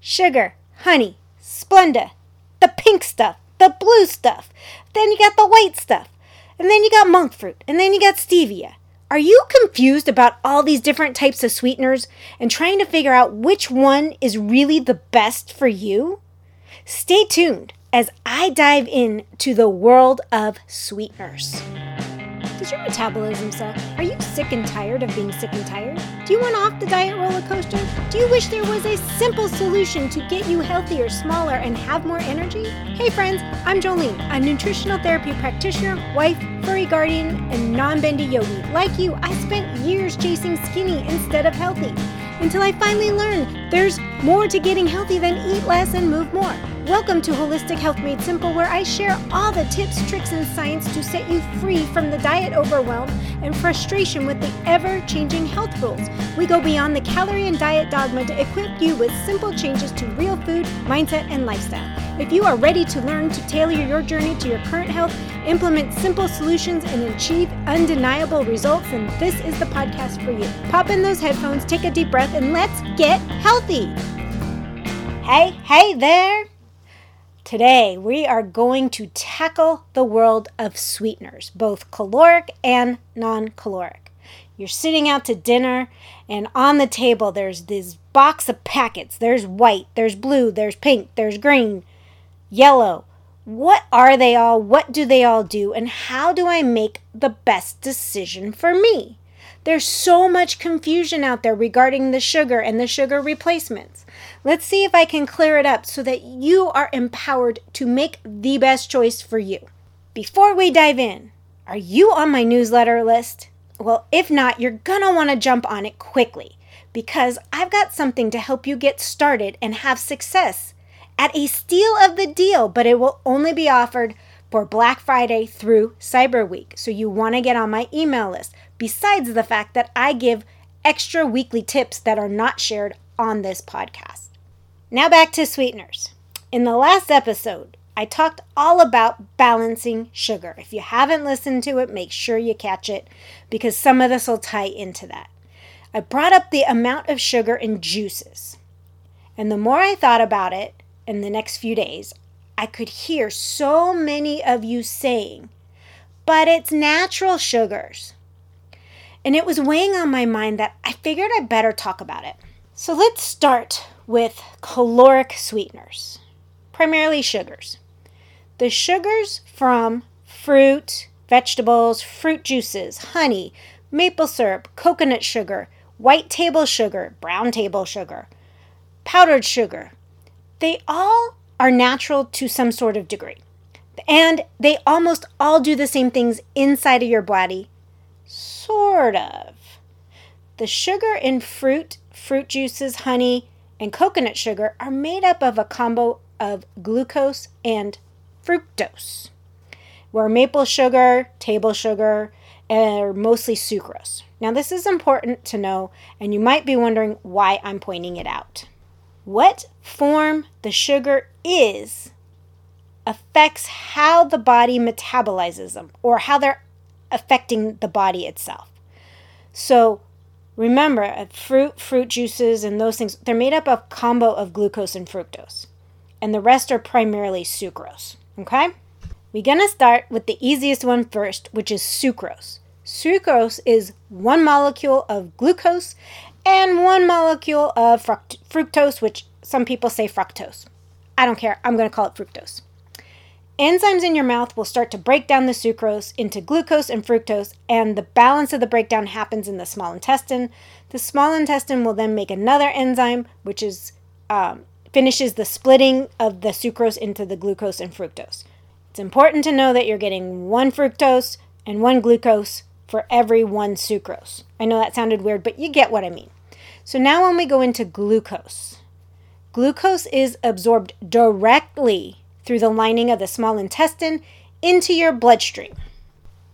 sugar, honey, Splenda, the pink stuff, the blue stuff. Then you got the white stuff. And then you got monk fruit. And then you got stevia. Are you confused about all these different types of sweeteners and trying to figure out which one is really the best for you? Stay tuned as I dive into the world of sweeteners. Does your metabolism suck? Are you sick and tired of being sick and tired? Do you want off the diet roller coaster? Do you wish there was a simple solution to get you healthier, smaller, and have more energy? Hey friends, I'm Jolene, a nutritional therapy practitioner, wife, furry guardian, and non bendy yogi. Like you, I spent years chasing skinny instead of healthy until I finally learned there's more to getting healthy than eat less and move more. Welcome to Holistic Health Made Simple, where I share all the tips, tricks, and science to set you free from the diet overwhelm and frustration with the ever changing health rules. We go beyond the calorie and diet dogma to equip you with simple changes to real food, mindset, and lifestyle. If you are ready to learn to tailor your journey to your current health, implement simple solutions, and achieve undeniable results, then this is the podcast for you. Pop in those headphones, take a deep breath, and let's get healthy. Hey, hey there! Today, we are going to tackle the world of sweeteners, both caloric and non caloric. You're sitting out to dinner, and on the table, there's this box of packets. There's white, there's blue, there's pink, there's green, yellow. What are they all? What do they all do? And how do I make the best decision for me? There's so much confusion out there regarding the sugar and the sugar replacements. Let's see if I can clear it up so that you are empowered to make the best choice for you. Before we dive in, are you on my newsletter list? Well, if not, you're gonna wanna jump on it quickly because I've got something to help you get started and have success at a steal of the deal, but it will only be offered for Black Friday through Cyber Week. So you wanna get on my email list besides the fact that I give extra weekly tips that are not shared on this podcast. Now back to sweeteners. In the last episode, I talked all about balancing sugar. If you haven't listened to it, make sure you catch it because some of this will tie into that. I brought up the amount of sugar in juices. And the more I thought about it in the next few days, I could hear so many of you saying, but it's natural sugars. And it was weighing on my mind that I figured I better talk about it. So let's start with caloric sweeteners, primarily sugars. The sugars from fruit, vegetables, fruit juices, honey, maple syrup, coconut sugar, white table sugar, brown table sugar, powdered sugar, they all are natural to some sort of degree. And they almost all do the same things inside of your body Sort of. The sugar in fruit, fruit juices, honey, and coconut sugar are made up of a combo of glucose and fructose, where maple sugar, table sugar, are mostly sucrose. Now, this is important to know, and you might be wondering why I'm pointing it out. What form the sugar is affects how the body metabolizes them or how they're affecting the body itself. So remember, uh, fruit, fruit juices, and those things, they're made up of combo of glucose and fructose. And the rest are primarily sucrose. Okay? We're going to start with the easiest one first, which is sucrose. Sucrose is one molecule of glucose and one molecule of fruct- fructose, which some people say fructose. I don't care. I'm going to call it fructose. Enzymes in your mouth will start to break down the sucrose into glucose and fructose, and the balance of the breakdown happens in the small intestine. The small intestine will then make another enzyme, which is um, finishes the splitting of the sucrose into the glucose and fructose. It's important to know that you're getting one fructose and one glucose for every one sucrose. I know that sounded weird, but you get what I mean. So now when we go into glucose, glucose is absorbed directly through the lining of the small intestine into your bloodstream.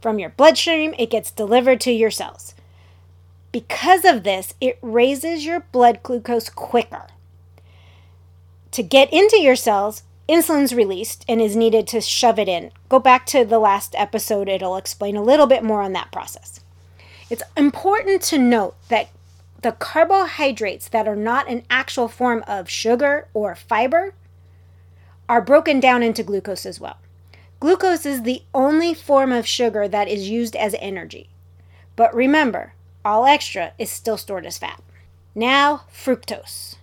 From your bloodstream, it gets delivered to your cells. Because of this, it raises your blood glucose quicker. To get into your cells, insulin's released and is needed to shove it in. Go back to the last episode, it'll explain a little bit more on that process. It's important to note that the carbohydrates that are not an actual form of sugar or fiber are broken down into glucose as well. Glucose is the only form of sugar that is used as energy. But remember, all extra is still stored as fat. Now, fructose.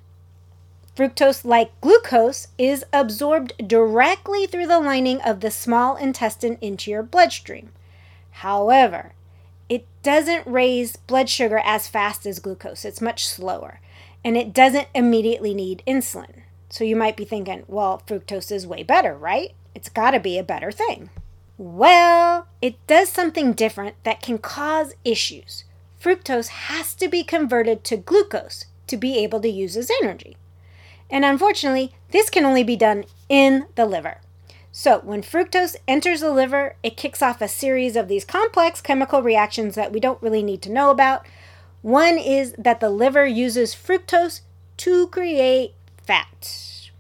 Fructose, like glucose, is absorbed directly through the lining of the small intestine into your bloodstream. However, doesn't raise blood sugar as fast as glucose, it's much slower, and it doesn't immediately need insulin. So you might be thinking, well, fructose is way better, right? It's got to be a better thing. Well, it does something different that can cause issues. Fructose has to be converted to glucose to be able to use as energy. And unfortunately, this can only be done in the liver. So, when fructose enters the liver, it kicks off a series of these complex chemical reactions that we don't really need to know about. One is that the liver uses fructose to create fat.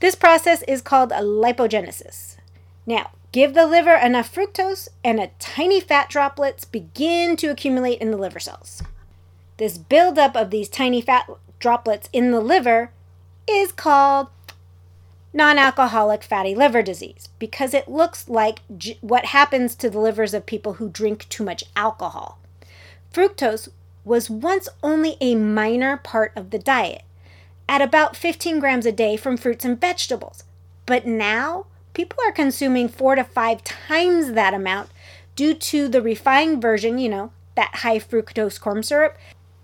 This process is called lipogenesis. Now, give the liver enough fructose, and a tiny fat droplets begin to accumulate in the liver cells. This buildup of these tiny fat droplets in the liver is called non alcoholic fatty liver disease because it looks like j- what happens to the livers of people who drink too much alcohol. Fructose was once only a minor part of the diet, at about 15 grams a day from fruits and vegetables. But now, people are consuming four to five times that amount due to the refined version, you know, that high fructose corn syrup,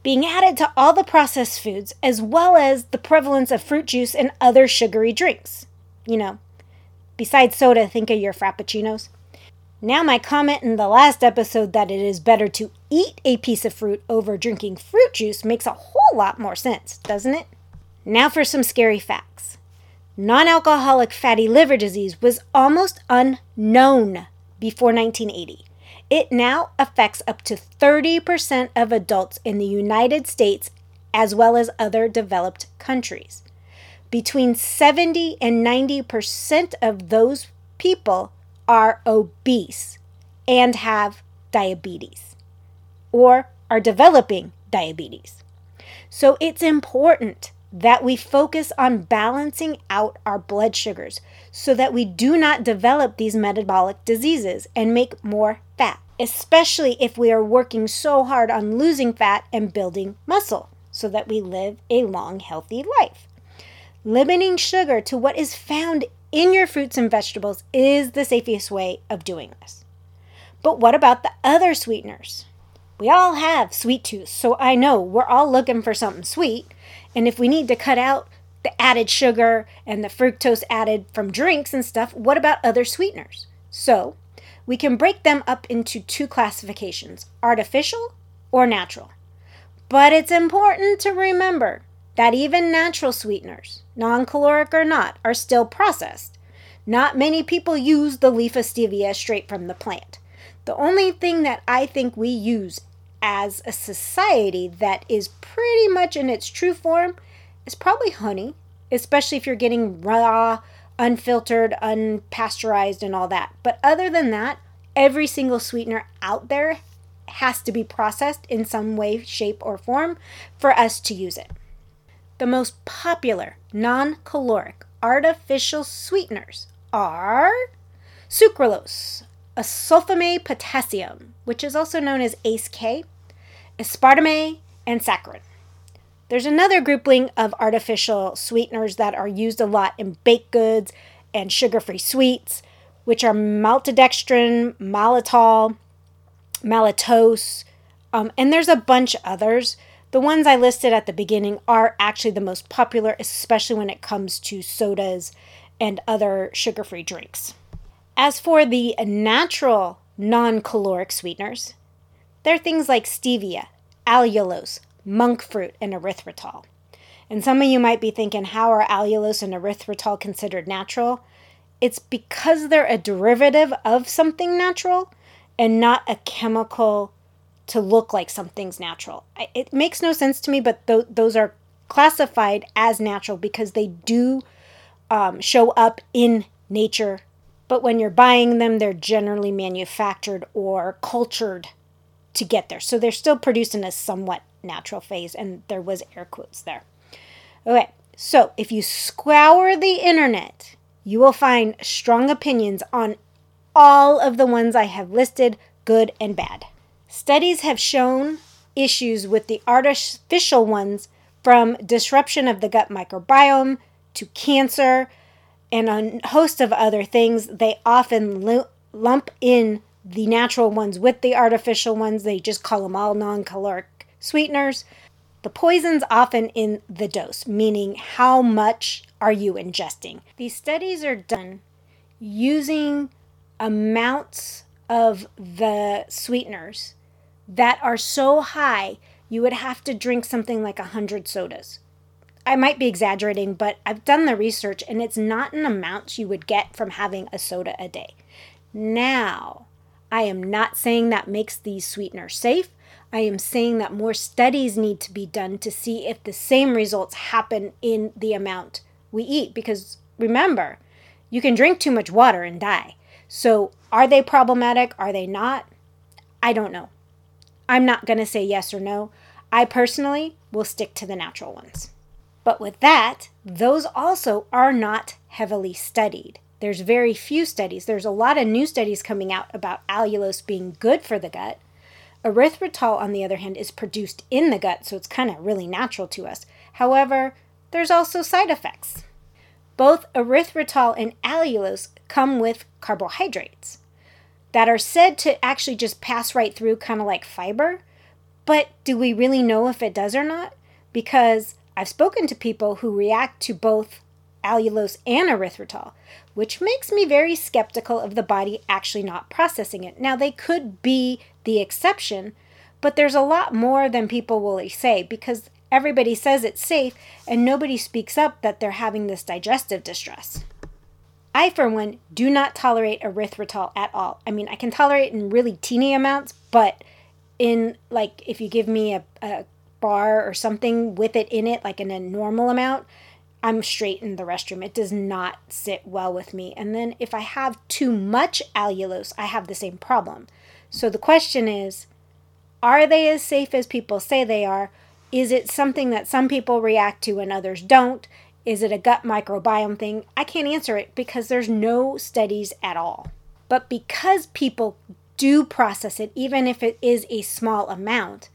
being added to all the processed foods, as well as the prevalence of fruit juice and other sugary drinks. You know, besides soda, think of your frappuccinos. Now, my comment in the last episode that it is better to eat a piece of fruit over drinking fruit juice makes a whole lot more sense, doesn't it? Now, for some scary facts. Non alcoholic fatty liver disease was almost unknown before 1980. It now affects up to 30% of adults in the United States as well as other developed countries. Between 70 and 90% of those people are obese and have diabetes or are developing diabetes. So it's important that we focus on balancing out our blood sugars so that we do not develop these metabolic diseases and make more fat, especially if we are working so hard on losing fat and building muscle so that we live a long, healthy life. Limiting sugar to what is found in your fruits and vegetables is the safest way of doing this. But what about the other sweeteners? We all have sweet tooth, so I know we're all looking for something sweet and if we need to cut out the added sugar and the fructose added from drinks and stuff, what about other sweeteners? So, we can break them up into two classifications artificial or natural. But it's important to remember that even natural sweeteners, non caloric or not, are still processed. Not many people use the leaf of stevia straight from the plant. The only thing that I think we use as a society that is pretty much in its true form is probably honey, especially if you're getting raw, unfiltered, unpasteurized, and all that. But other than that, every single sweetener out there has to be processed in some way, shape, or form for us to use it. The most popular non caloric artificial sweeteners are sucralose, acesulfame potassium, which is also known as ACE-K, aspartame, and saccharin. There's another grouping of artificial sweeteners that are used a lot in baked goods and sugar-free sweets, which are maltodextrin, maltitol, maltose, um, and there's a bunch others. The ones I listed at the beginning are actually the most popular, especially when it comes to sodas and other sugar free drinks. As for the natural non caloric sweeteners, they're things like stevia, allulose, monk fruit, and erythritol. And some of you might be thinking, how are allulose and erythritol considered natural? It's because they're a derivative of something natural and not a chemical to look like something's natural. It makes no sense to me, but th- those are classified as natural because they do um, show up in nature but when you're buying them, they're generally manufactured or cultured to get there. So they're still produced in a somewhat natural phase, and there was air quotes there. Okay, so if you scour the internet, you will find strong opinions on all of the ones I have listed, good and bad. Studies have shown issues with the artificial ones from disruption of the gut microbiome to cancer and a host of other things. They often lump in the natural ones with the artificial ones. They just call them all non caloric sweeteners. The poison's often in the dose, meaning how much are you ingesting. These studies are done using amounts of the sweeteners that are so high you would have to drink something like 100 sodas. I might be exaggerating, but I've done the research and it's not an amount you would get from having a soda a day. Now, I am not saying that makes these sweeteners safe. I am saying that more studies need to be done to see if the same results happen in the amount we eat. Because remember, you can drink too much water and die. So, are they problematic? Are they not? I don't know. I'm not going to say yes or no. I personally will stick to the natural ones. But with that, those also are not heavily studied. There's very few studies. There's a lot of new studies coming out about allulose being good for the gut. Erythritol, on the other hand, is produced in the gut, so it's kind of really natural to us. However, there's also side effects. Both erythritol and allulose come with carbohydrates that are said to actually just pass right through, kind of like fiber. But do we really know if it does or not? Because I've spoken to people who react to both allulose and erythritol, which makes me very skeptical of the body actually not processing it. Now, they could be the exception, but there's a lot more than people will say because everybody says it's safe and nobody speaks up that they're having this digestive distress. I, for one, do not tolerate erythritol at all. I mean, I can tolerate in really teeny amounts, but in like if you give me a, a bar or something with it in it, like in a normal amount, I'm straight in the restroom. It does not sit well with me. And then if I have too much allulose, I have the same problem. So the question is are they as safe as people say they are? Is it something that some people react to and others don't? Is it a gut microbiome thing? I can't answer it because there's no studies at all. But because people do process it, even if it is a small amount,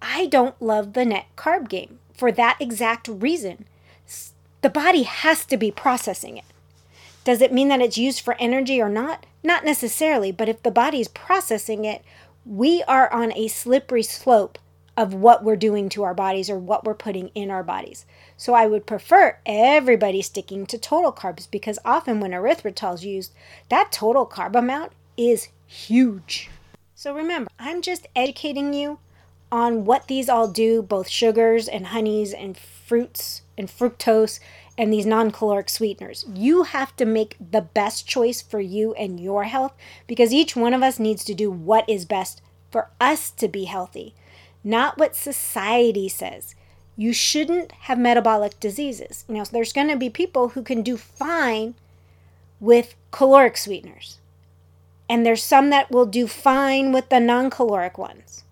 I don't love the net carb game for that exact reason the body has to be processing it. Does it mean that it's used for energy or not? Not necessarily, but if the body's processing it, we are on a slippery slope of what we're doing to our bodies or what we're putting in our bodies. So I would prefer everybody sticking to total carbs because often when erythritol is used, that total carb amount is huge. So remember, I'm just educating you on what these all do, both sugars and honeys and fruits and fructose and these non caloric sweeteners. You have to make the best choice for you and your health because each one of us needs to do what is best for us to be healthy, not what society says. You shouldn't have metabolic diseases. You know, there's going to be people who can do fine with caloric sweeteners. And there's some that will do fine with the non caloric ones.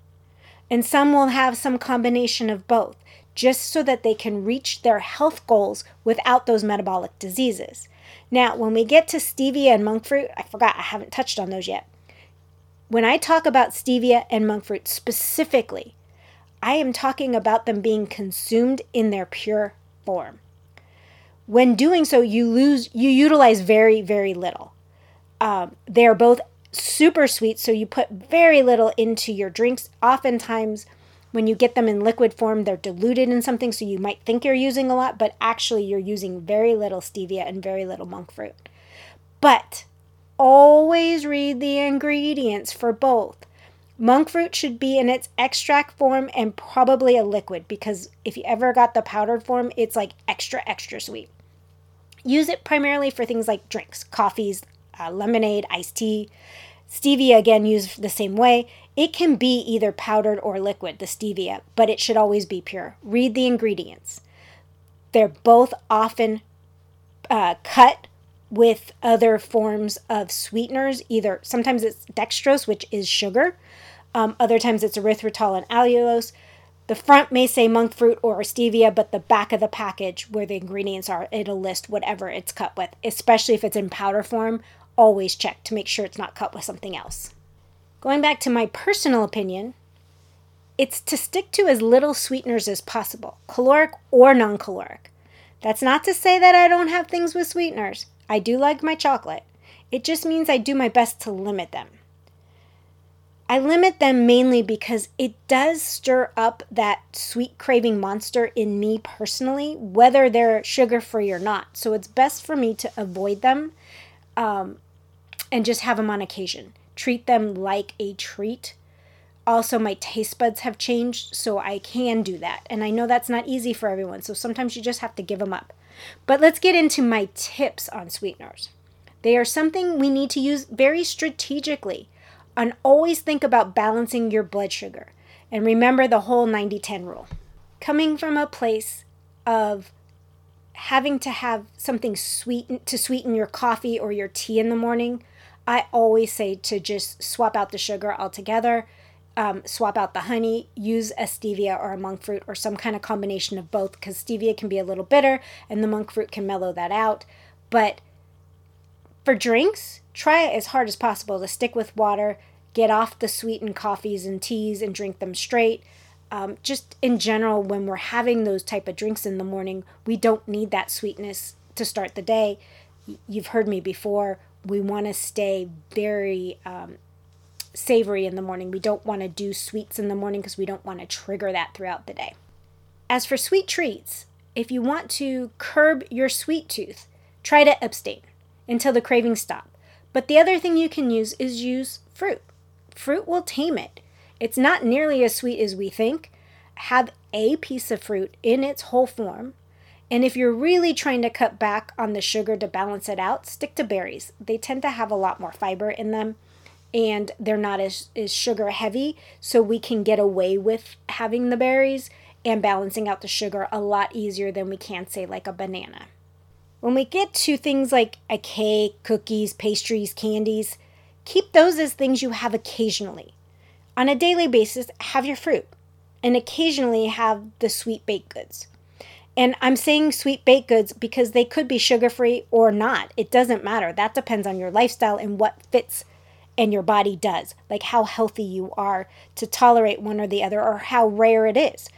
And some will have some combination of both just so that they can reach their health goals without those metabolic diseases. Now, when we get to stevia and monk fruit, I forgot, I haven't touched on those yet. When I talk about stevia and monk fruit specifically, I am talking about them being consumed in their pure form. When doing so, you lose, you utilize very, very little. Um, they are both super sweet, so you put very little into your drinks. Oftentimes, when you get them in liquid form, they're diluted in something, so you might think you're using a lot, but actually you're using very little stevia and very little monk fruit. But always read the ingredients for both. Monk fruit should be in its extract form and probably a liquid because if you ever got the powdered form, it's like extra, extra sweet. Use it primarily for things like drinks, coffees, uh, lemonade, iced tea. Stevia, again, used the same way. It can be either powdered or liquid, the stevia, but it should always be pure. Read the ingredients. They're both often uh, cut with other forms of sweeteners. Either sometimes it's dextrose, which is sugar, um, other times it's erythritol and allulose. The front may say monk fruit or stevia, but the back of the package where the ingredients are, it'll list whatever it's cut with, especially if it's in powder form. Always check to make sure it's not cut with something else. Going back to my personal opinion, it's to stick to as little sweeteners as possible, caloric or non caloric. That's not to say that I don't have things with sweeteners. I do like my chocolate. It just means I do my best to limit them. I limit them mainly because it does stir up that sweet craving monster in me personally, whether they're sugar free or not. So it's best for me to avoid them um, and just have them on occasion. Treat them like a treat. Also, my taste buds have changed, so I can do that. And I know that's not easy for everyone, so sometimes you just have to give them up. But let's get into my tips on sweeteners. They are something we need to use very strategically and always think about balancing your blood sugar. And remember the whole 90 10 rule. Coming from a place of having to have something sweet to sweeten your coffee or your tea in the morning, I always say to just swap out the sugar altogether, um, swap out the honey, use a stevia or a monk fruit or some kind of combination of both because stevia can be a little bitter and the monk fruit can mellow that out. But for drinks, try as hard as possible to stick with water, get off the sweetened coffees and teas and drink them straight. Um, just in general, when we're having those type of drinks in the morning, we don't need that sweetness to start the day. You've heard me before. We want to stay very um, savory in the morning. We don't want to do sweets in the morning because we don't want to trigger that throughout the day. As for sweet treats, if you want to curb your sweet tooth, try to abstain until the cravings stop. But the other thing you can use is use fruit. Fruit will tame it. It's not nearly as sweet as we think. Have a piece of fruit in its whole form. And if you're really trying to cut back on the sugar to balance it out, stick to berries. They tend to have a lot more fiber in them and they're not as, as sugar heavy, so we can get away with having the berries and balancing out the sugar a lot easier than we can, say, like a banana. When we get to things like a cake, cookies, pastries, candies, keep those as things you have occasionally. On a daily basis, have your fruit and occasionally have the sweet baked goods. And I'm saying sweet baked goods because they could be sugar free or not. It doesn't matter. That depends on your lifestyle and what fits and your body does, like how healthy you are to tolerate one or the other or how rare it is.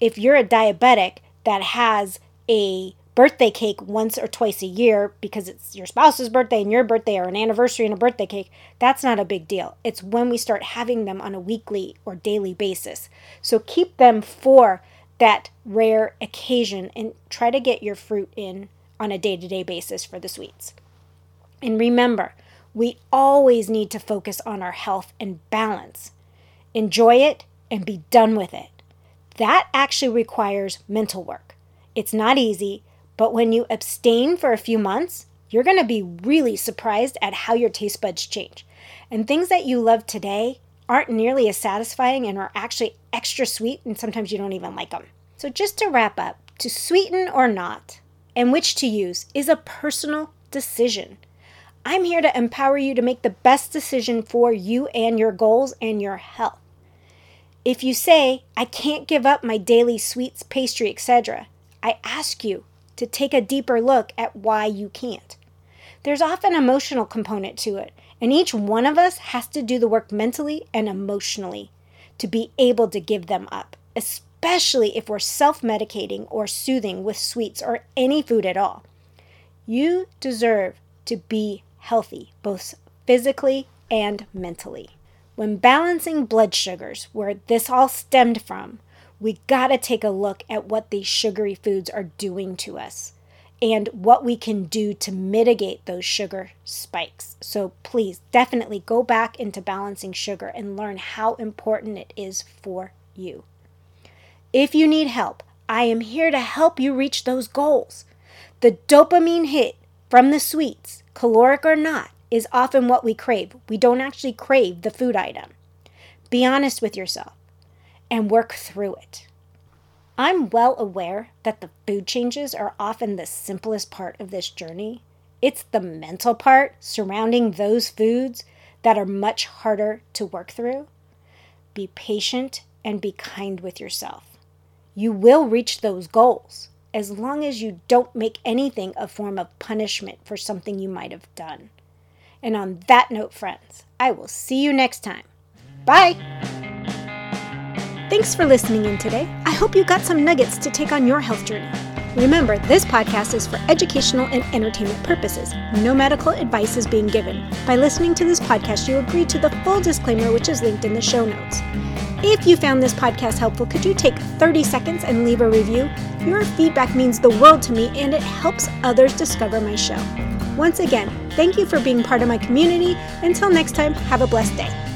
If you're a diabetic that has a birthday cake once or twice a year because it's your spouse's birthday and your birthday or an anniversary and a birthday cake, that's not a big deal. It's when we start having them on a weekly or daily basis. So keep them for that rare occasion and try to get your fruit in on a day to day basis for the sweets. And remember, we always need to focus on our health and balance. Enjoy it and be done with it. That actually requires mental work. It's not easy, but when you abstain for a few months, you're going to be really surprised at how your taste buds change. And things that you love today aren't nearly as satisfying and are actually extra sweet, and sometimes you don't even like them. So, just to wrap up, to sweeten or not, and which to use, is a personal decision. I'm here to empower you to make the best decision for you and your goals and your health. If you say, I can't give up my daily sweets, pastry, etc., I ask you, to take a deeper look at why you can't. There's often emotional component to it, and each one of us has to do the work mentally and emotionally to be able to give them up, especially if we're self-medicating or soothing with sweets or any food at all. You deserve to be healthy, both physically and mentally. When balancing blood sugars, where this all stemmed from, we got to take a look at what these sugary foods are doing to us and what we can do to mitigate those sugar spikes. So please definitely go back into balancing sugar and learn how important it is for you. If you need help, I am here to help you reach those goals. The dopamine hit from the sweets, caloric or not, is often what we crave. We don't actually crave the food item. Be honest with yourself and work through it. I'm well aware that the food changes are often the simplest part of this journey. It's the mental part surrounding those foods that are much harder to work through. Be patient and be kind with yourself. You will reach those goals as long as you don't make anything a form of punishment for something you might have done. And on that note, friends, I will see you next time. Bye. Thanks for listening in today. Hope you got some nuggets to take on your health journey. Remember, this podcast is for educational and entertainment purposes. No medical advice is being given. By listening to this podcast, you agree to the full disclaimer, which is linked in the show notes. If you found this podcast helpful, could you take 30 seconds and leave a review? Your feedback means the world to me and it helps others discover my show. Once again, thank you for being part of my community. Until next time, have a blessed day.